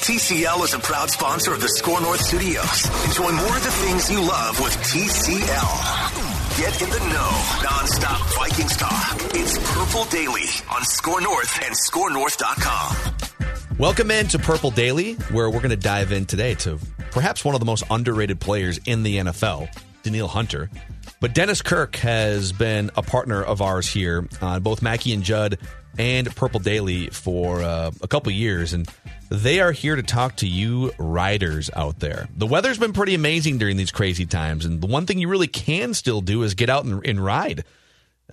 TCL is a proud sponsor of the Score North Studios. Enjoy more of the things you love with TCL. Get in the know, nonstop Vikings talk. It's Purple Daily on Score North and ScoreNorth.com. Welcome in to Purple Daily, where we're going to dive in today to perhaps one of the most underrated players in the NFL, Danielle Hunter. But Dennis Kirk has been a partner of ours here on both Mackey and Judd and Purple Daily for uh, a couple years, and they are here to talk to you riders out there. The weather's been pretty amazing during these crazy times, and the one thing you really can still do is get out and, and ride.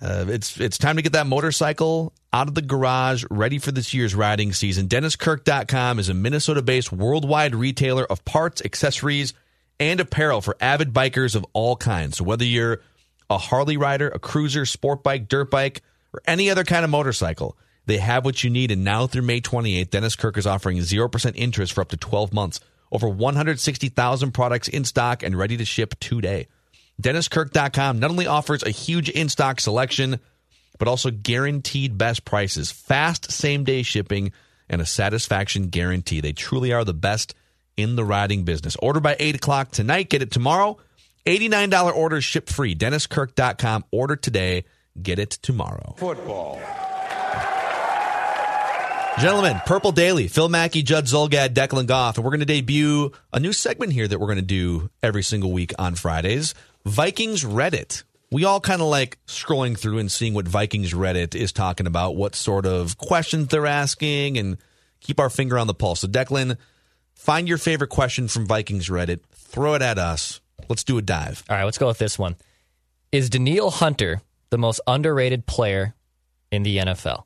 Uh, it's it's time to get that motorcycle out of the garage, ready for this year's riding season. DennisKirk.com is a Minnesota-based worldwide retailer of parts, accessories, and apparel for avid bikers of all kinds. So whether you're a Harley rider, a cruiser, sport bike, dirt bike, or any other kind of motorcycle, they have what you need. And now through May 28th, Dennis Kirk is offering 0% interest for up to 12 months. Over 160,000 products in stock and ready to ship today. DennisKirk.com not only offers a huge in stock selection, but also guaranteed best prices, fast same day shipping, and a satisfaction guarantee. They truly are the best in the riding business. Order by 8 o'clock tonight, get it tomorrow. $89 orders ship free. DennisKirk.com. Order today, get it tomorrow. Football. Gentlemen, Purple Daily, Phil Mackey, Judd Zulgad, Declan Goff, and we're going to debut a new segment here that we're going to do every single week on Fridays. Vikings Reddit. We all kind of like scrolling through and seeing what Vikings Reddit is talking about, what sort of questions they're asking, and keep our finger on the pulse. So, Declan, find your favorite question from Vikings Reddit, throw it at us. Let's do a dive. All right, let's go with this one. Is Danielle Hunter the most underrated player in the NFL?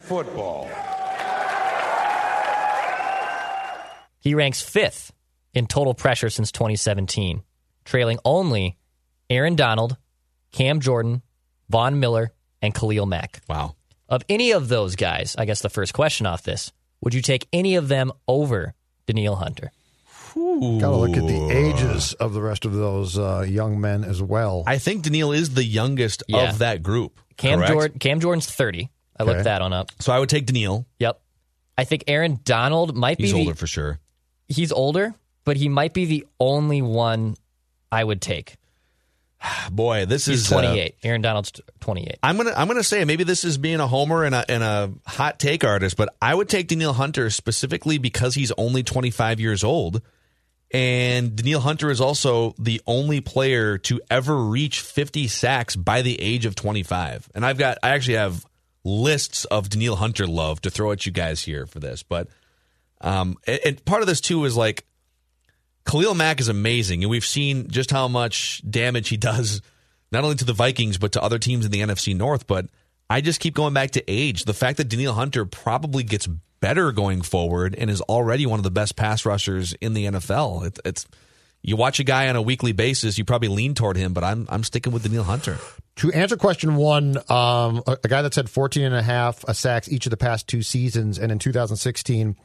Football. He ranks fifth in total pressure since 2017, trailing only Aaron Donald, Cam Jordan, Von Miller, and Khalil Mack. Wow. Of any of those guys, I guess the first question off this, would you take any of them over Danielle Hunter? Got to look at the ages of the rest of those uh, young men as well. I think Danielle is the youngest Yeah. of that group. Cam correct? Jordan, Cam Jordan's 30. I Okay. looked that on up. So I would take Danielle. Yep. I think Aaron Donald might He's be the- older for sure. he's older, but he might be the only one I would take. Boy, this He's is uh, 28. Aaron Donald's 28. I'm gonna I'm gonna say maybe this is being a homer and a and a hot take artist, but I would take Danielle Hunter specifically because he's only 25 years old, and Danielle Hunter is also the only player to ever reach 50 sacks by the age of 25. And I've got I actually have lists of Danielle Hunter love to throw at you guys here for this, but um, and, and part of this too is like Khalil Mack is amazing, and we've seen just how much damage he does, not only to the Vikings but to other teams in the NFC North. But I just keep going back to age. The fact that Danielle Hunter probably gets better going forward and is already one of the best pass rushers in the NFL. It, it's you watch a guy on a weekly basis, you probably lean toward him, but I'm I'm sticking with Danielle Hunter. To answer question one, um, a, a guy that's had 14 and a half sacks each of the past two seasons, and in 2016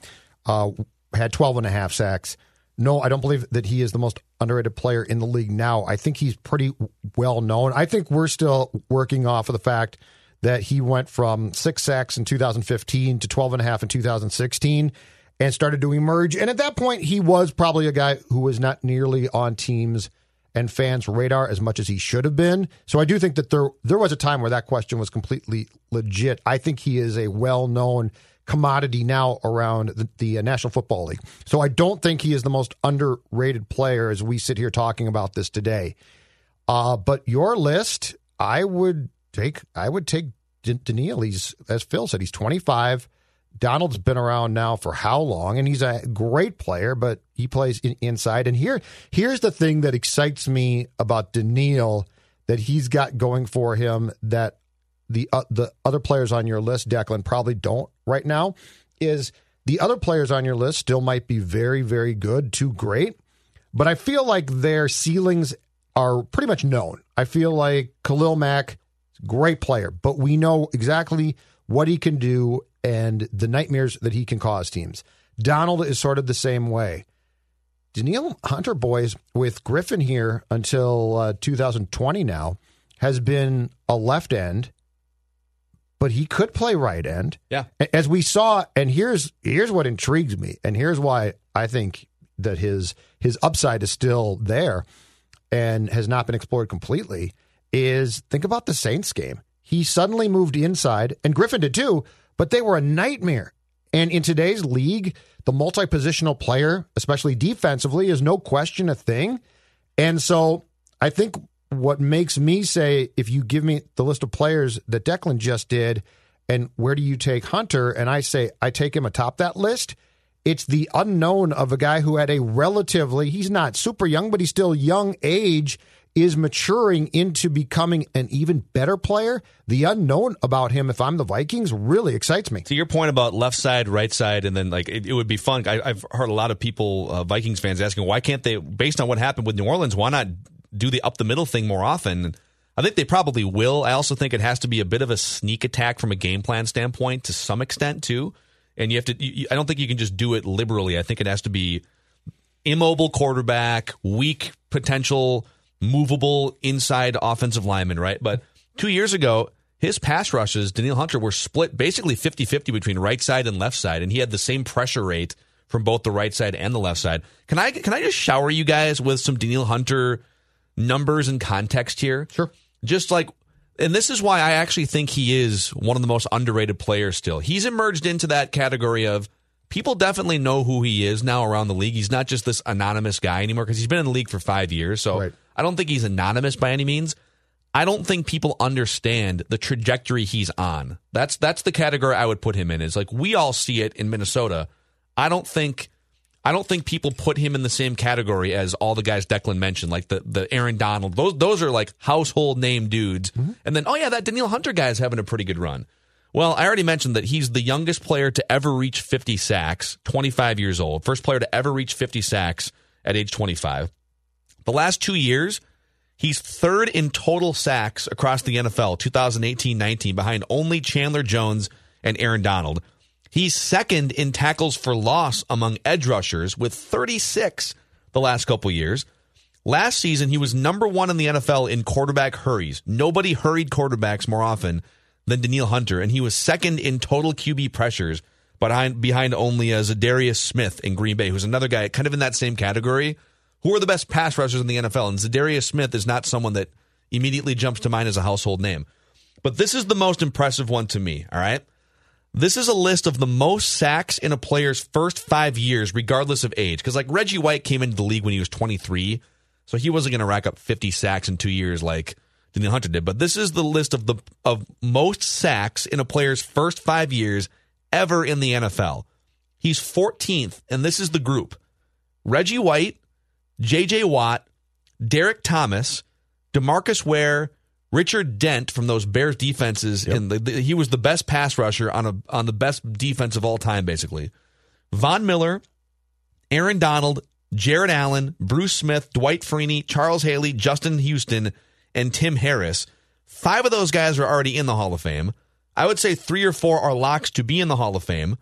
uh, had 12 and a half sacks. No, I don't believe that he is the most underrated player in the league now. I think he's pretty well known. I think we're still working off of the fact that he went from six sacks in 2015 to 12 and a half in 2016 and started to emerge. And at that point, he was probably a guy who was not nearly on teams and fans' radar as much as he should have been. So I do think that there there was a time where that question was completely legit. I think he is a well known commodity now around the, the uh, National Football League. So I don't think he is the most underrated player as we sit here talking about this today. Uh, but your list, I would take. I would take Danielle. He's as Phil said, he's 25. Donald's been around now for how long? And he's a great player, but he plays in, inside. And here, here's the thing that excites me about Danielle that he's got going for him that the uh, the other players on your list, Declan, probably don't right now. Is the other players on your list still might be very, very good too great, but I feel like their ceilings are pretty much known. I feel like Khalil Mack, great player, but we know exactly what he can do and the nightmares that he can cause teams. Donald is sort of the same way. Danielle Hunter, boys, with Griffen here until uh, 2020 now, has been a left end, but he could play right end. Yeah. As we saw, and here's here's what intrigues me, and here's why I think that his his upside is still there and has not been explored completely. Is think about the Saints game. He suddenly moved inside, and Griffen did too, but they were a nightmare. And in today's league, the multi positional player, especially defensively, is no question a thing. And so I think what makes me say, if you give me the list of players that Declan just did, and where do you take Hunter? And I say, I take him atop that list. It's the unknown of a guy who had a relatively, he's not super young, but he's still young age is maturing into becoming an even better player. The unknown about him, if I'm the Vikings, really excites me. To your point about left side, right side, and then like it, it would be fun. I, have heard a lot of people, uh, Vikings fans, asking why can't they, based on what happened with New Orleans, why not do the up the middle thing more often? I think they probably will. I also think it has to be a bit of a sneak attack from a game plan standpoint to some extent too. And you have to. You, I don't think you can just do it liberally. I think it has to be immobile quarterback, weak potential movable inside offensive lineman, right? But two years ago, his pass rushes, Danielle Hunter, were split basically 50 50 between right side and left side, and he had the same pressure rate from both the right side and the left side. Can I can I just shower you guys with some Danielle Hunter numbers and context here? Sure. Just like and this is why I actually think he is one of the most underrated players still. He's emerged into that category of people definitely know who he is now around the league. He's not just this anonymous guy anymore because he's been in the league for five years. So right. I don't think he's anonymous by any means. I don't think people understand the trajectory he's on. That's that's the category I would put him in. Is like we all see it in Minnesota. I don't think I don't think people put him in the same category as all the guys Declan mentioned, like the the Aaron Donald. Those those are like household name dudes. Mm-hmm. And then oh yeah, that Danielle Hunter guy is having a pretty good run. Well, I already mentioned that he's the youngest player to ever reach 50 sacks, 25 years old. First player to ever reach 50 sacks at age 25. The last two years, he's third in total sacks across the NFL, 2018 19, behind only Chandler Jones and Aaron Donald. He's second in tackles for loss among edge rushers with 36 the last couple years. Last season, he was number one in the NFL in quarterback hurries. Nobody hurried quarterbacks more often than Danielle Hunter, and he was second in total QB pressures behind behind only uh, Za'Darius Smith in Green Bay, who's another guy kind of in that same category who are the best pass rushers in the NFL? And Za'Darius Smith is not someone that immediately jumps to mind as a household name. But this is the most impressive one to me, all right? This is a list of the most sacks in a player's first five years, regardless of age. Because, like, Reggie White came into the league when he was 23, so he wasn't going to rack up 50 sacks in two years like Danielle Hunter did. But this is the list of the of most sacks in a player's first five years ever in the NFL. He's 14th, and this is the group Reggie White, J.J. Watt, Derrick Thomas, Demarcus Ware, Richard Dent from those Bears defenses, yep. and the, the, he was the best pass rusher on a on the best defense of all time, basically. Von Miller, Aaron Donald, Jared Allen, Bruce Smith, Dwight Freeney, Charles Haley, Justin Houston, and Tim Harris. Five of those guys are already in the Hall of Fame. I would say three or four are locks to be in the Hall of Fame.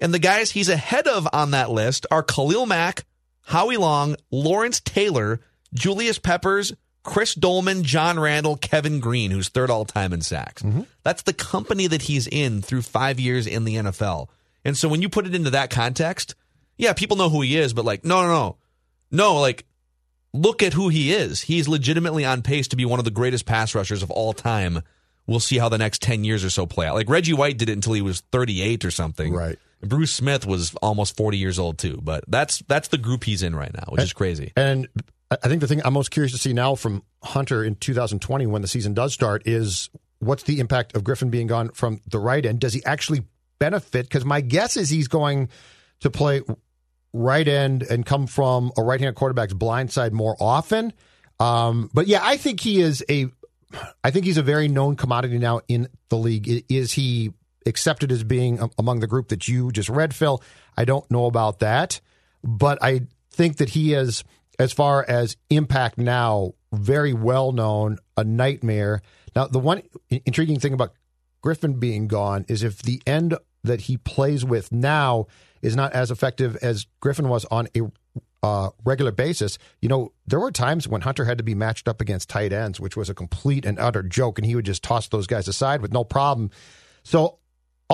And the guys he's ahead of on that list are Khalil Mack, Howie Long, Lawrence Taylor, Julius Peppers, Chris Doleman, John Randle, Kevin Greene, who's third all time in sacks. Mm-hmm. That's the company that he's in through five years in the NFL. And so when you put it into that context, yeah, people know who he is, but like, no, no, no. No, like, look at who he is. He's legitimately on pace to be one of the greatest pass rushers of all time we'll see how the next 10 years or so play out. Like Reggie White did it until he was 38 or something. Right. Bruce Smith was almost 40 years old too, but that's that's the group he's in right now, which is crazy. And I think the thing I'm most curious to see now from Hunter in 2020 when the season does start is what's the impact of Griffen being gone from the right end? Does he actually benefit? Because my guess is he's going to play right end and come from a right hand quarterback's blind side more often. Um, but yeah, I think he is a. I think he's a very known commodity now in the league. Is he accepted as being among the group that you just read, Phil? I don't know about that, but I think that he is, as far as impact now, very well known, a nightmare. Now, the one intriguing thing about Griffen being gone is if the end that he plays with now is not as effective as Griffen was on a uh, regular basis. You know, there were times when Hunter had to be matched up against tight ends, which was a complete and utter joke, and he would just toss those guys aside with no problem. So,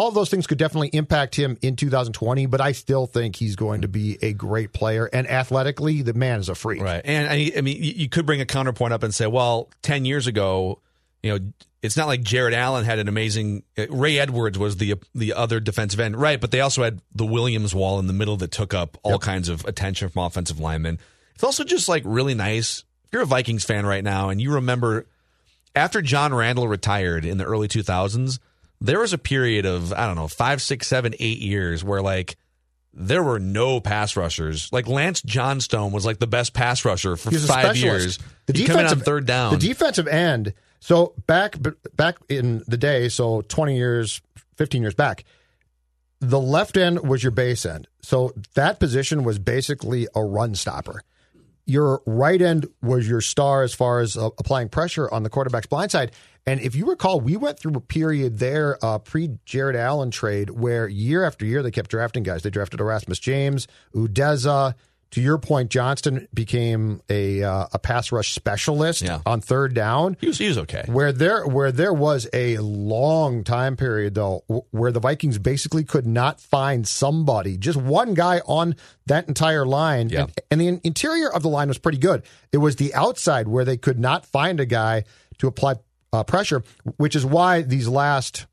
all of those things could definitely impact him in 2020, but I still think he's going to be a great player. And athletically, the man is a freak. Right. And I, I mean, you could bring a counterpoint up and say, well, 10 years ago, you know, it's not like Jared Allen had an amazing. Uh, Ray Edwards was the the other defensive end, right? But they also had the Williams wall in the middle that took up all yep. kinds of attention from offensive linemen. It's also just like really nice. If you're a Vikings fan right now and you remember after John Randle retired in the early 2000s, there was a period of I don't know five, six, seven, eight years where like there were no pass rushers. Like Lance Johnstone was like the best pass rusher for five years. The defensive on third down. The defensive end so back back in the day, so 20 years, 15 years back, the left end was your base end. So that position was basically a run stopper. Your right end was your star as far as uh, applying pressure on the quarterback's blind side. And if you recall, we went through a period there uh, pre Jared Allen trade where year after year they kept drafting guys. They drafted Erasmus James, Udeze, to your point, Johnstone became a uh, a pass rush specialist yeah. on third down. He was, he was okay. Where there where there was a long time period though, where the Vikings basically could not find somebody, just one guy on that entire line, yeah. and, and the interior of the line was pretty good. It was the outside where they could not find a guy to apply uh, pressure, which is why these last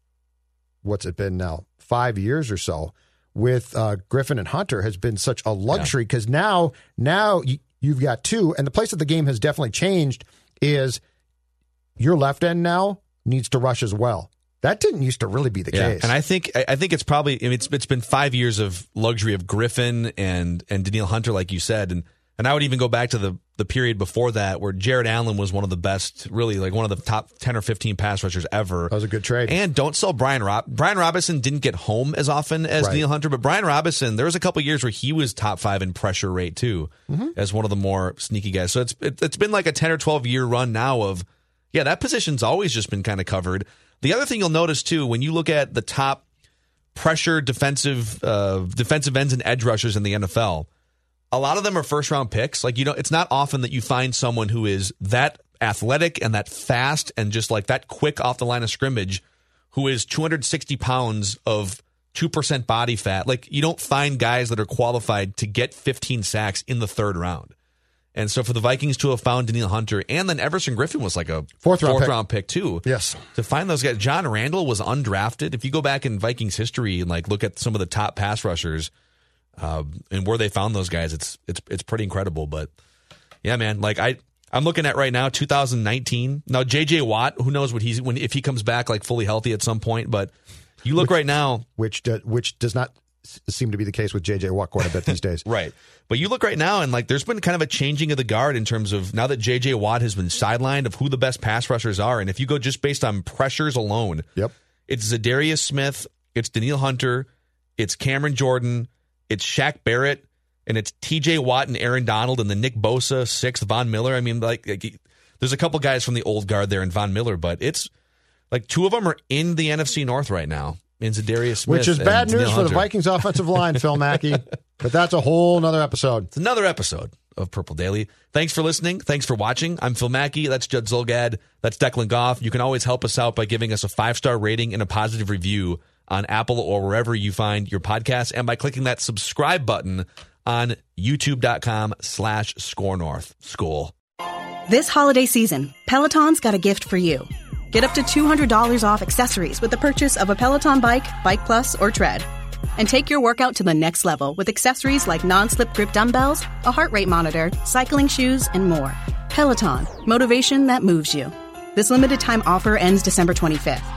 what's it been now five years or so with uh, Griffen and Hunter has been such a luxury because yeah. now now you, you've got two, and the place that the game has definitely changed is your left end now needs to rush as well. That didn't used to really be the yeah. case. And I think I think it's probably I mean, it's it's been five years of luxury of Griffen and and Danielle Hunter, like you said, and and I would even go back to the the period before that where Jared Allen was one of the best, really like one of the top ten or fifteen pass rushers ever. That was a good trade. And don't sell Brian Rob. Brian Robison didn't get home as often as right. Neil Hunter, but Brian Robison, there was a couple years where he was top five in pressure rate too, mm-hmm. as one of the more sneaky guys. So it's it, it's been like a ten or twelve year run now of yeah, that position's always just been kind of covered. The other thing you'll notice too when you look at the top pressure defensive uh, defensive ends and edge rushers in the NFL a lot of them are first round picks. Like, you know, it's not often that you find someone who is that athletic and that fast and just like that quick off the line of scrimmage who is 260 pounds of 2% body fat. Like, you don't find guys that are qualified to get 15 sacks in the third round. And so for the Vikings to have found Danielle Hunter and then Everson Griffen was like a fourth round, fourth pick. round pick too. Yes. To find those guys, John Randle was undrafted. If you go back in Vikings history and like look at some of the top pass rushers, uh, and where they found those guys, it's it's it's pretty incredible. But yeah, man, like I I'm looking at right now, 2019. Now JJ Watt, who knows what he's when if he comes back like fully healthy at some point. But you look which, right now, which do, which does not seem to be the case with JJ Watt quite a bit these days. right. But you look right now, and like there's been kind of a changing of the guard in terms of now that JJ Watt has been sidelined of who the best pass rushers are, and if you go just based on pressures alone, yep, it's Za'Darius Smith, it's Danielle Hunter, it's Cameron Jordan. It's Shaq Barrett and it's TJ Watt and Aaron Donald and the Nick Bosa sixth Von Miller. I mean, like, like, there's a couple guys from the old guard there and Von Miller, but it's like two of them are in the NFC North right now. In Za'Darius Smith, which is bad news for the Vikings offensive line, Phil Mackey. But that's a whole nother episode. It's another episode of Purple Daily. Thanks for listening. Thanks for watching. I'm Phil Mackey. That's Judd Zulgad. That's Declan Goff. You can always help us out by giving us a five star rating and a positive review on Apple or wherever you find your podcasts and by clicking that subscribe button on youtube.com slash score north school. This holiday season, Peloton's got a gift for you. Get up to $200 off accessories with the purchase of a Peloton bike, Bike Plus, or Tread. And take your workout to the next level with accessories like non slip grip dumbbells, a heart rate monitor, cycling shoes, and more. Peloton, motivation that moves you. This limited time offer ends December 25th.